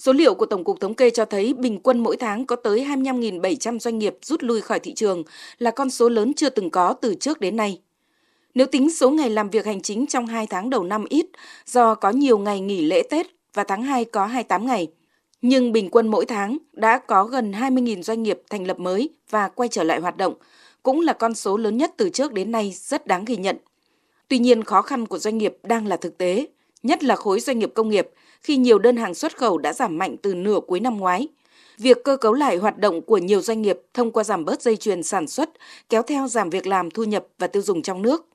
Số liệu của Tổng cục Thống kê cho thấy bình quân mỗi tháng có tới 25.700 doanh nghiệp rút lui khỏi thị trường là con số lớn chưa từng có từ trước đến nay. Nếu tính số ngày làm việc hành chính trong 2 tháng đầu năm ít do có nhiều ngày nghỉ lễ Tết và tháng 2 có 28 ngày, nhưng bình quân mỗi tháng đã có gần 20.000 doanh nghiệp thành lập mới và quay trở lại hoạt động, cũng là con số lớn nhất từ trước đến nay rất đáng ghi nhận. Tuy nhiên khó khăn của doanh nghiệp đang là thực tế, nhất là khối doanh nghiệp công nghiệp khi nhiều đơn hàng xuất khẩu đã giảm mạnh từ nửa cuối năm ngoái. Việc cơ cấu lại hoạt động của nhiều doanh nghiệp thông qua giảm bớt dây chuyền sản xuất kéo theo giảm việc làm thu nhập và tiêu dùng trong nước.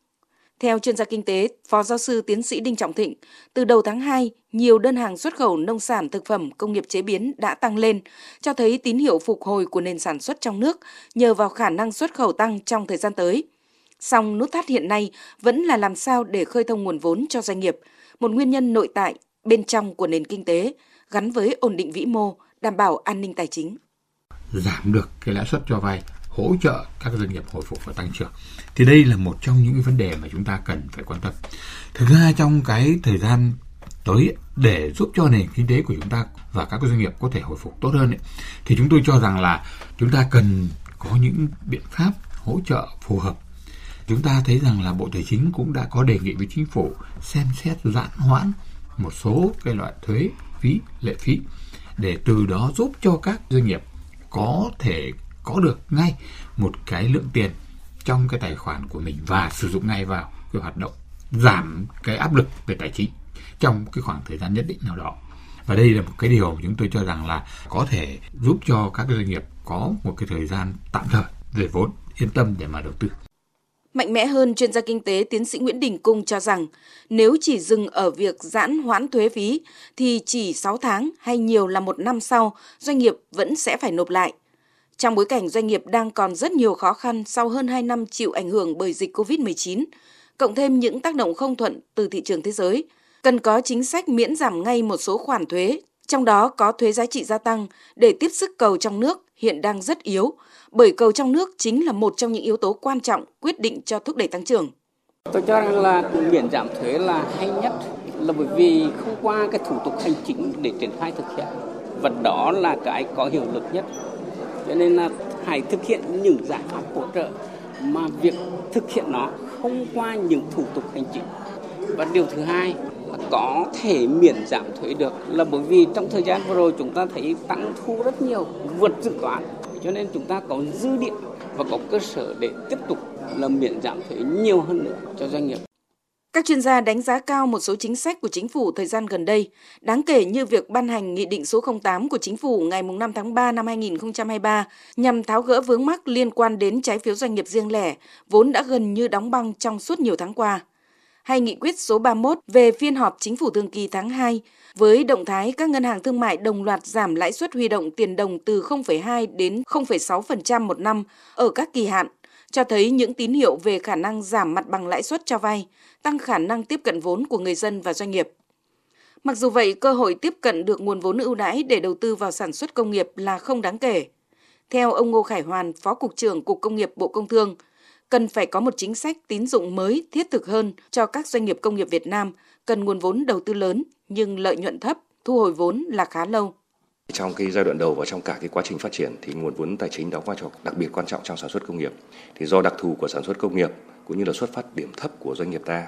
Theo chuyên gia kinh tế, Phó giáo sư tiến sĩ Đinh Trọng Thịnh, từ đầu tháng 2, nhiều đơn hàng xuất khẩu nông sản thực phẩm công nghiệp chế biến đã tăng lên, cho thấy tín hiệu phục hồi của nền sản xuất trong nước nhờ vào khả năng xuất khẩu tăng trong thời gian tới. Song nút thắt hiện nay vẫn là làm sao để khơi thông nguồn vốn cho doanh nghiệp, một nguyên nhân nội tại bên trong của nền kinh tế gắn với ổn định vĩ mô, đảm bảo an ninh tài chính. Giảm được cái lãi suất cho vay hỗ trợ các doanh nghiệp hồi phục và tăng trưởng thì đây là một trong những vấn đề mà chúng ta cần phải quan tâm thực ra trong cái thời gian tới để giúp cho nền kinh tế của chúng ta và các doanh nghiệp có thể hồi phục tốt hơn ấy, thì chúng tôi cho rằng là chúng ta cần có những biện pháp hỗ trợ phù hợp chúng ta thấy rằng là bộ tài chính cũng đã có đề nghị với chính phủ xem xét giãn hoãn một số cái loại thuế phí, lệ phí để từ đó giúp cho các doanh nghiệp có thể có được ngay một cái lượng tiền trong cái tài khoản của mình và sử dụng ngay vào cái hoạt động giảm cái áp lực về tài chính trong cái khoảng thời gian nhất định nào đó. Và đây là một cái điều chúng tôi cho rằng là có thể giúp cho các doanh nghiệp có một cái thời gian tạm thời về vốn, yên tâm để mà đầu tư. Mạnh mẽ hơn, chuyên gia kinh tế tiến sĩ Nguyễn Đình Cung cho rằng nếu chỉ dừng ở việc giãn hoãn thuế phí thì chỉ 6 tháng hay nhiều là một năm sau, doanh nghiệp vẫn sẽ phải nộp lại. Trong bối cảnh doanh nghiệp đang còn rất nhiều khó khăn sau hơn 2 năm chịu ảnh hưởng bởi dịch COVID-19, cộng thêm những tác động không thuận từ thị trường thế giới, cần có chính sách miễn giảm ngay một số khoản thuế, trong đó có thuế giá trị gia tăng để tiếp sức cầu trong nước hiện đang rất yếu, bởi cầu trong nước chính là một trong những yếu tố quan trọng quyết định cho thúc đẩy tăng trưởng. Tôi cho rằng là miễn giảm thuế là hay nhất là bởi vì không qua cái thủ tục hành chính để triển khai thực hiện và đó là cái có hiệu lực nhất cho nên là hãy thực hiện những giải pháp hỗ trợ mà việc thực hiện nó không qua những thủ tục hành chính và điều thứ hai có thể miễn giảm thuế được là bởi vì trong thời gian vừa rồi chúng ta thấy tăng thu rất nhiều vượt dự toán. Cho nên chúng ta có dư địa và có cơ sở để tiếp tục là miễn giảm thuế nhiều hơn nữa cho doanh nghiệp. Các chuyên gia đánh giá cao một số chính sách của chính phủ thời gian gần đây, đáng kể như việc ban hành Nghị định số 08 của chính phủ ngày 5 tháng 3 năm 2023 nhằm tháo gỡ vướng mắc liên quan đến trái phiếu doanh nghiệp riêng lẻ, vốn đã gần như đóng băng trong suốt nhiều tháng qua. Hay nghị quyết số 31 về phiên họp chính phủ thường kỳ tháng 2 với động thái các ngân hàng thương mại đồng loạt giảm lãi suất huy động tiền đồng từ 0,2 đến 0,6% một năm ở các kỳ hạn cho thấy những tín hiệu về khả năng giảm mặt bằng lãi suất cho vay, tăng khả năng tiếp cận vốn của người dân và doanh nghiệp. Mặc dù vậy, cơ hội tiếp cận được nguồn vốn ưu đãi để đầu tư vào sản xuất công nghiệp là không đáng kể. Theo ông Ngô Khải Hoàn, Phó Cục trưởng Cục Công nghiệp Bộ Công Thương, cần phải có một chính sách tín dụng mới thiết thực hơn cho các doanh nghiệp công nghiệp Việt Nam cần nguồn vốn đầu tư lớn nhưng lợi nhuận thấp, thu hồi vốn là khá lâu. Trong cái giai đoạn đầu và trong cả cái quá trình phát triển thì nguồn vốn tài chính đóng vai trò đặc biệt quan trọng trong sản xuất công nghiệp. Thì do đặc thù của sản xuất công nghiệp cũng như là xuất phát điểm thấp của doanh nghiệp ta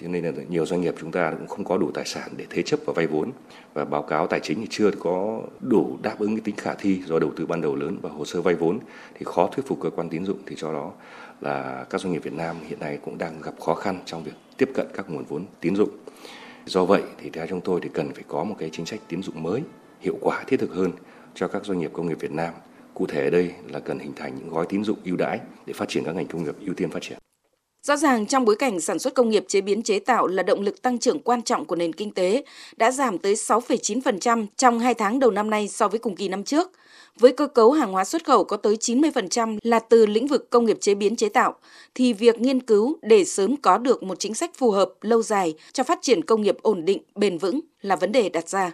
thì nên là nhiều doanh nghiệp chúng ta cũng không có đủ tài sản để thế chấp và vay vốn và báo cáo tài chính thì chưa có đủ đáp ứng cái tính khả thi do đầu tư ban đầu lớn và hồ sơ vay vốn thì khó thuyết phục cơ quan tín dụng thì cho đó là các doanh nghiệp Việt Nam hiện nay cũng đang gặp khó khăn trong việc tiếp cận các nguồn vốn tín dụng. Do vậy thì theo chúng tôi thì cần phải có một cái chính sách tín dụng mới, hiệu quả, thiết thực hơn cho các doanh nghiệp công nghiệp Việt Nam. Cụ thể ở đây là cần hình thành những gói tín dụng ưu đãi để phát triển các ngành công nghiệp ưu tiên phát triển. Rõ ràng trong bối cảnh sản xuất công nghiệp chế biến chế tạo là động lực tăng trưởng quan trọng của nền kinh tế, đã giảm tới 6,9% trong 2 tháng đầu năm nay so với cùng kỳ năm trước. Với cơ cấu hàng hóa xuất khẩu có tới 90% là từ lĩnh vực công nghiệp chế biến chế tạo, thì việc nghiên cứu để sớm có được một chính sách phù hợp lâu dài cho phát triển công nghiệp ổn định, bền vững là vấn đề đặt ra.